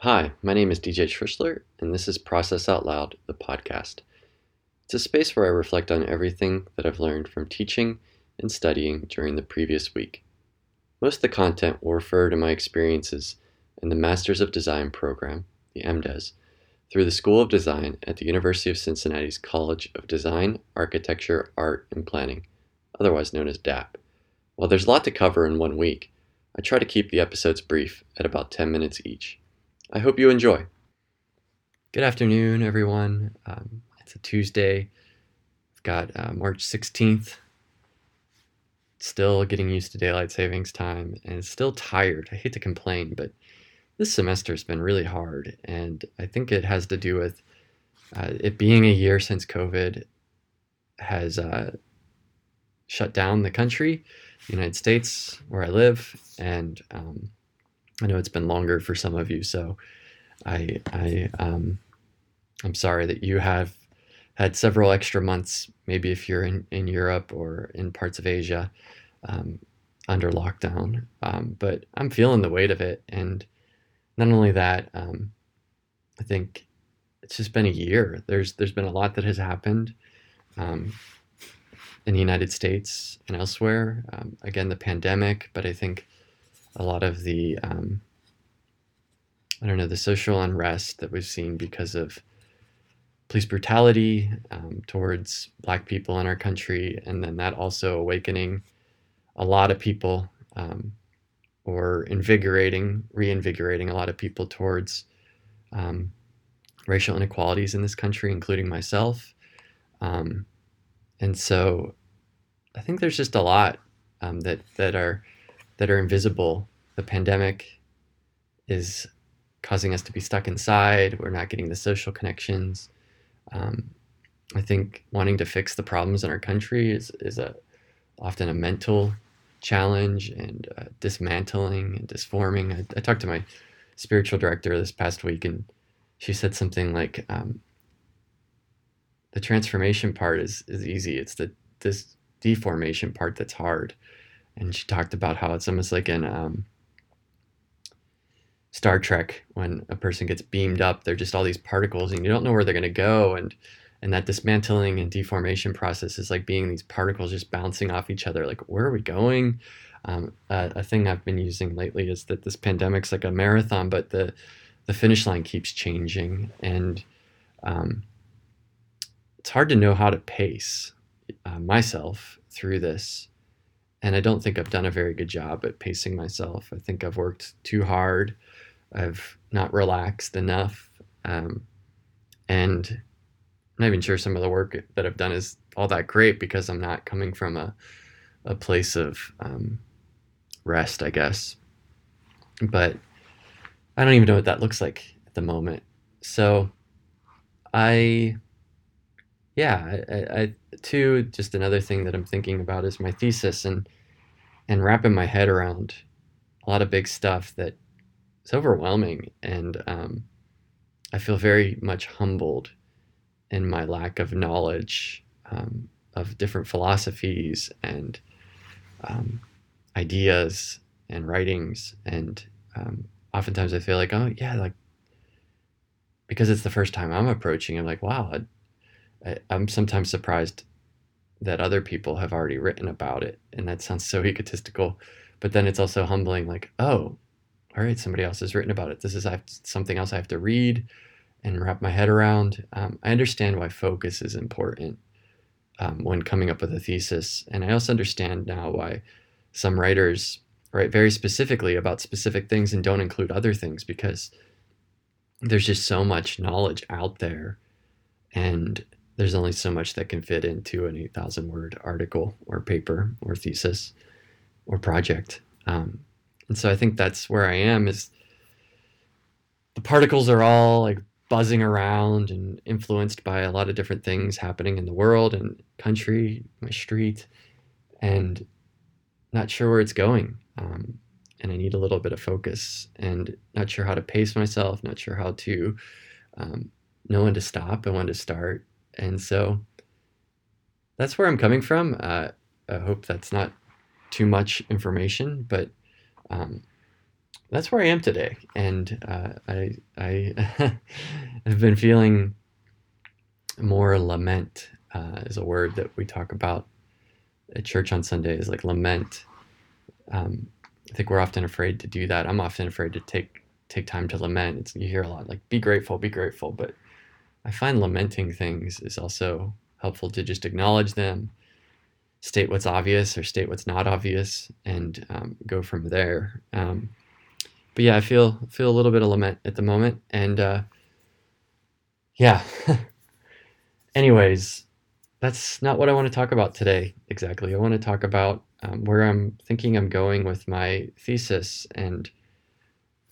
Hi, my name is DJ Trishler, and this is Process Out Loud, the podcast. It's a space where I reflect on everything that I've learned from teaching and studying during the previous week. Most of the content will refer to my experiences in the Masters of Design program, the MDes, through the School of Design at the University of Cincinnati's College of Design, Architecture, Art, and Planning, otherwise known as DAP. While there's a lot to cover in one week, I try to keep the episodes brief at about 10 minutes each. I hope you enjoy. Good afternoon, everyone. Um, it's a Tuesday. I've got uh, March 16th. Still getting used to daylight savings time and still tired. I hate to complain, but this semester has been really hard. And I think it has to do with uh, it being a year since COVID has uh, shut down the country, the United States, where I live. And um, I know it's been longer for some of you, so I I um, I'm sorry that you have had several extra months. Maybe if you're in in Europe or in parts of Asia um, under lockdown, um, but I'm feeling the weight of it, and not only that, um, I think it's just been a year. There's there's been a lot that has happened um, in the United States and elsewhere. Um, again, the pandemic, but I think a lot of the um, I don't know the social unrest that we've seen because of police brutality um, towards Black people in our country, and then that also awakening a lot of people um, or invigorating, reinvigorating a lot of people towards um, racial inequalities in this country, including myself. Um, and so, I think there's just a lot um, that that are that are invisible. The pandemic is causing us to be stuck inside. We're not getting the social connections. Um, I think wanting to fix the problems in our country is, is a often a mental challenge and uh, dismantling and disforming. I, I, talked to my spiritual director this past week, and she said something like, um, "The transformation part is is easy. It's the this deformation part that's hard." And she talked about how it's almost like in um, Star Trek when a person gets beamed up, they're just all these particles, and you don't know where they're going to go, and and that dismantling and deformation process is like being these particles just bouncing off each other. Like, where are we going? Um, uh, a thing I've been using lately is that this pandemic's like a marathon, but the the finish line keeps changing, and um, it's hard to know how to pace uh, myself through this and I don't think I've done a very good job at pacing myself. I think I've worked too hard. I've not relaxed enough, um, and I'm not even sure some of the work that I've done is all that great because I'm not coming from a a place of um, rest, I guess. But I don't even know what that looks like at the moment. So I yeah, I, I, too, just another thing that I'm thinking about is my thesis and and wrapping my head around a lot of big stuff that is overwhelming, and um, I feel very much humbled in my lack of knowledge um, of different philosophies and um, ideas and writings, and um, oftentimes I feel like, oh yeah, like because it's the first time I'm approaching, I'm like, wow, I, I'm sometimes surprised that other people have already written about it. And that sounds so egotistical. But then it's also humbling like, oh, all right, somebody else has written about it. This is something else I have to read and wrap my head around. Um, I understand why focus is important um, when coming up with a thesis. And I also understand now why some writers write very specifically about specific things and don't include other things because there's just so much knowledge out there. And there's only so much that can fit into an 8,000 word article or paper or thesis or project. Um, and so I think that's where I am is the particles are all like buzzing around and influenced by a lot of different things happening in the world and country, my street, and not sure where it's going. Um, and I need a little bit of focus and not sure how to pace myself, not sure how to um, know when to stop and when to start and so that's where I'm coming from. Uh, I hope that's not too much information, but um, that's where I am today, and uh, I I have been feeling more lament uh, is a word that we talk about at church on Sundays, like lament. Um, I think we're often afraid to do that. I'm often afraid to take take time to lament. It's, you hear a lot like be grateful, be grateful, but I find lamenting things is also helpful to just acknowledge them, state what's obvious or state what's not obvious, and um, go from there. Um, but yeah, I feel feel a little bit of lament at the moment, and uh, yeah. Anyways, that's not what I want to talk about today exactly. I want to talk about um, where I'm thinking I'm going with my thesis and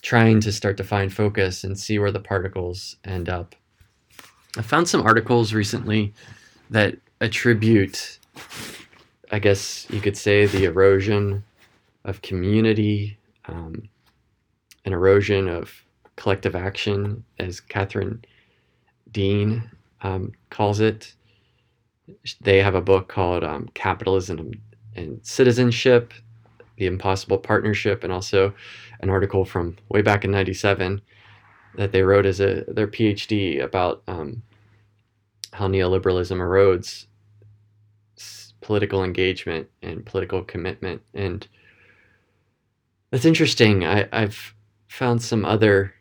trying to start to find focus and see where the particles end up. I found some articles recently that attribute, I guess you could say, the erosion of community, um, an erosion of collective action, as Catherine Dean um, calls it. They have a book called um, Capitalism and Citizenship, The Impossible Partnership, and also an article from way back in 97 that they wrote as a their PhD about um, how neoliberalism erodes political engagement and political commitment. And that's interesting. I, I've found some other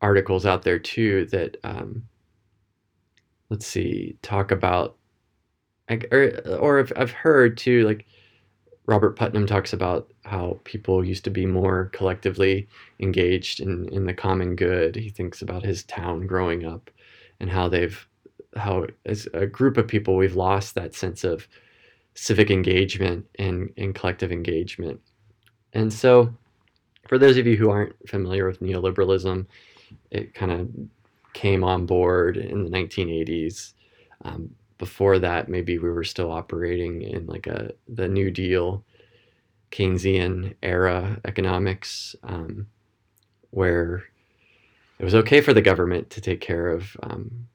articles out there too that um, let's see, talk about, or, or I've, I've heard too, like Robert Putnam talks about how people used to be more collectively engaged in, in the common good. He thinks about his town growing up and how they've, how as a group of people, we've lost that sense of civic engagement and, and collective engagement. And so, for those of you who aren't familiar with neoliberalism, it kind of came on board in the 1980s. Um, before that, maybe we were still operating in like a the New Deal, Keynesian era economics, um, where it was okay for the government to take care of um,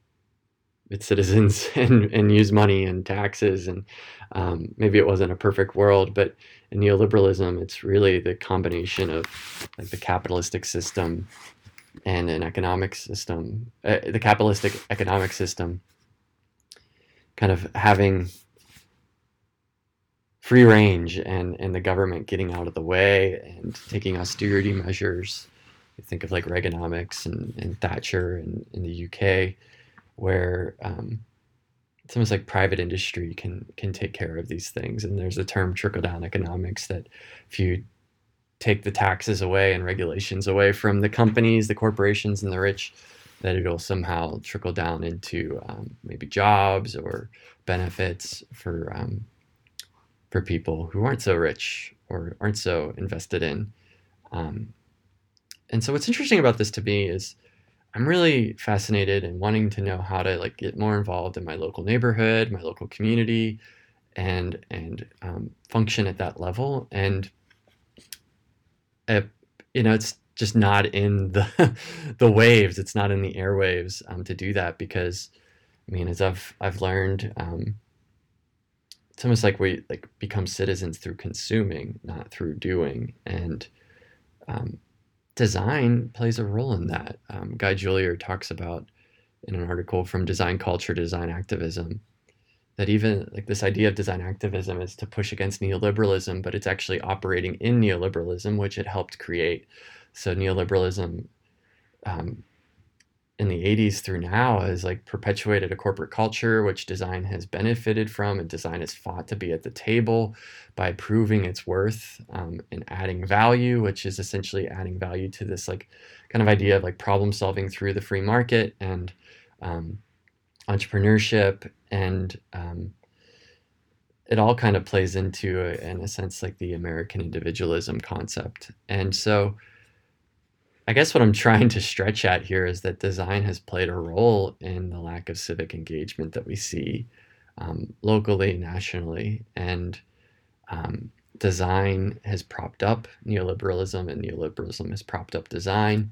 its citizens and, and use money and taxes and um, maybe it wasn't a perfect world but in neoliberalism it's really the combination of like the capitalistic system and an economic system, uh, the capitalistic economic system, kind of having free range and, and the government getting out of the way and taking austerity measures. You think of like Reaganomics and, and Thatcher in, in the UK, where um, it's almost like private industry can can take care of these things. And there's a term trickle down economics that if you take the taxes away and regulations away from the companies, the corporations, and the rich, that it'll somehow trickle down into um, maybe jobs or benefits for um, for people who aren't so rich or aren't so invested in. Um, and so, what's interesting about this to me is I'm really fascinated and wanting to know how to like get more involved in my local neighborhood, my local community, and and um, function at that level. And uh, you know, it's just not in the the waves. It's not in the airwaves um, to do that because, I mean, as I've I've learned, um, it's almost like we like become citizens through consuming, not through doing, and um, design plays a role in that. Um, Guy Julier talks about in an article from Design Culture, Design Activism, that even like this idea of design activism is to push against neoliberalism, but it's actually operating in neoliberalism, which it helped create. So neoliberalism um, in the 80s through now has like perpetuated a corporate culture which design has benefited from and design has fought to be at the table by proving its worth um, and adding value which is essentially adding value to this like kind of idea of like problem solving through the free market and um, entrepreneurship and um, it all kind of plays into in a sense like the american individualism concept. And so i guess what i'm trying to stretch at here is that design has played a role in the lack of civic engagement that we see um, locally nationally and um, design has propped up neoliberalism and neoliberalism has propped up design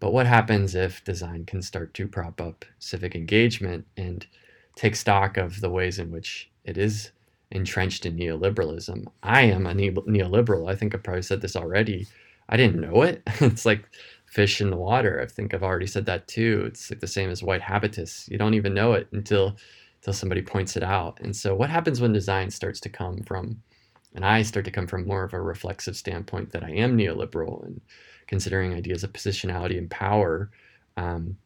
but what happens if design can start to prop up civic engagement and take stock of the ways in which it is entrenched in neoliberalism. I am a neoliberal. I think I've probably said this already. I didn't know it. it's like fish in the water. I think I've already said that too. It's like the same as white habitus. You don't even know it until until somebody points it out. And so what happens when design starts to come from and I start to come from more of a reflexive standpoint that I am neoliberal and considering ideas of positionality and power, um,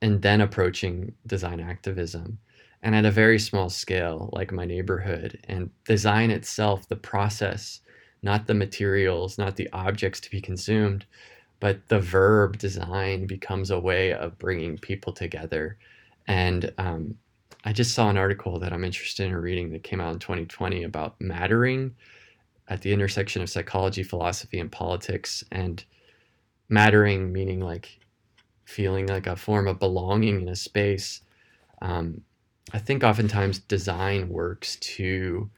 and then approaching design activism. And at a very small scale, like my neighborhood, and design itself, the process, not the materials, not the objects to be consumed, but the verb design becomes a way of bringing people together. And um, I just saw an article that I'm interested in reading that came out in 2020 about mattering at the intersection of psychology, philosophy, and politics. And mattering meaning like feeling like a form of belonging in a space. Um, I think oftentimes design works to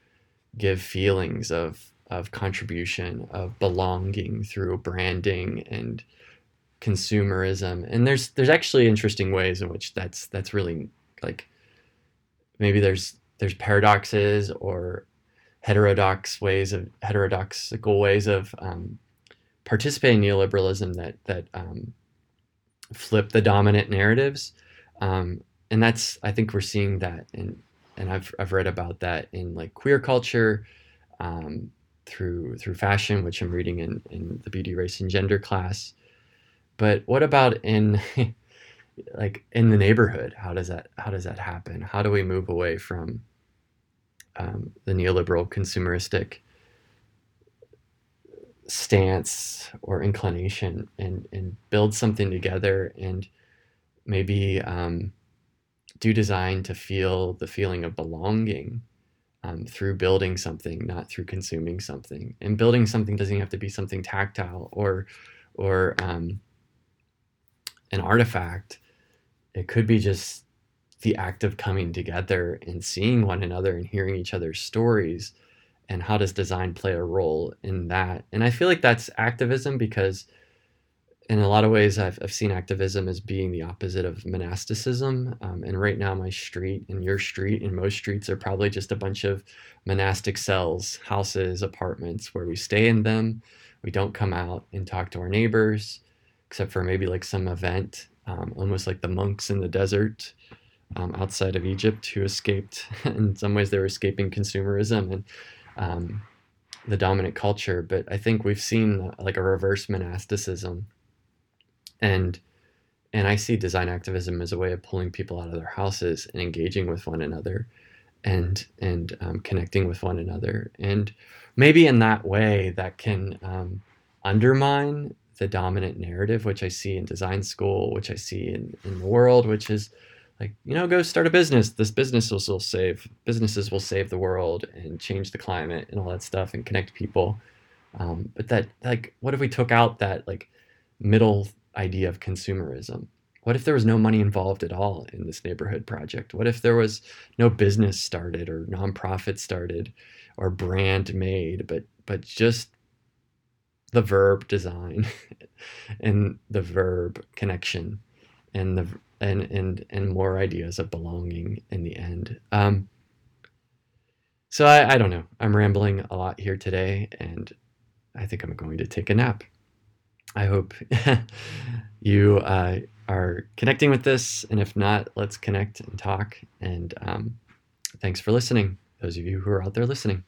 give feelings of of contribution, of belonging through branding and consumerism. And there's there's actually interesting ways in which that's that's really like maybe there's there's paradoxes or heterodox ways of heterodoxical ways of um, participating in neoliberalism that that um, flip the dominant narratives, um, and that's I think we're seeing that in and I've I've read about that in like queer culture. Um, through through fashion, which I'm reading in, in the beauty, race, and gender class. But what about in like in the neighborhood how does that how does that happen how do we move away from um, the neoliberal consumeristic stance or inclination and and build something together and maybe um, do design to feel the feeling of belonging um, through building something not through consuming something. And building something doesn't have to be something tactile or or um, an artifact. It could be just the act of coming together and seeing one another and hearing each other's stories and how does design play a role in that. And i feel like that's activism because in a lot of ways i've, I've seen activism as being the opposite of monasticism um, and right now my street and your street and most streets are probably just a bunch of monastic cells houses apartments where we stay in them we don't come out and talk to our neighbors except for maybe like some event um, almost like the monks in the desert um, outside of Egypt who escaped. in some ways, they were escaping consumerism and um, the dominant culture. But I think we've seen like a reverse monasticism, and and I see design activism as a way of pulling people out of their houses and engaging with one another, and and um, connecting with one another, and maybe in that way that can um, undermine the dominant narrative, which I see in design school, which I see in, in the world, which is like, you know, go start a business. This business will save, businesses will save the world and change the climate and all that stuff and connect people. Um, but that, like, what if we took out that, like, middle idea of consumerism? What if there was no money involved at all in this neighborhood project? What if there was no business started or nonprofit started or brand made, but but just the verb design and the verb connection and the and and and more ideas of belonging in the end. Um, so I, I don't know. I'm rambling a lot here today, and I think I'm going to take a nap. I hope you uh, are connecting with this, and if not, let's connect and talk. And um, thanks for listening, those of you who are out there listening.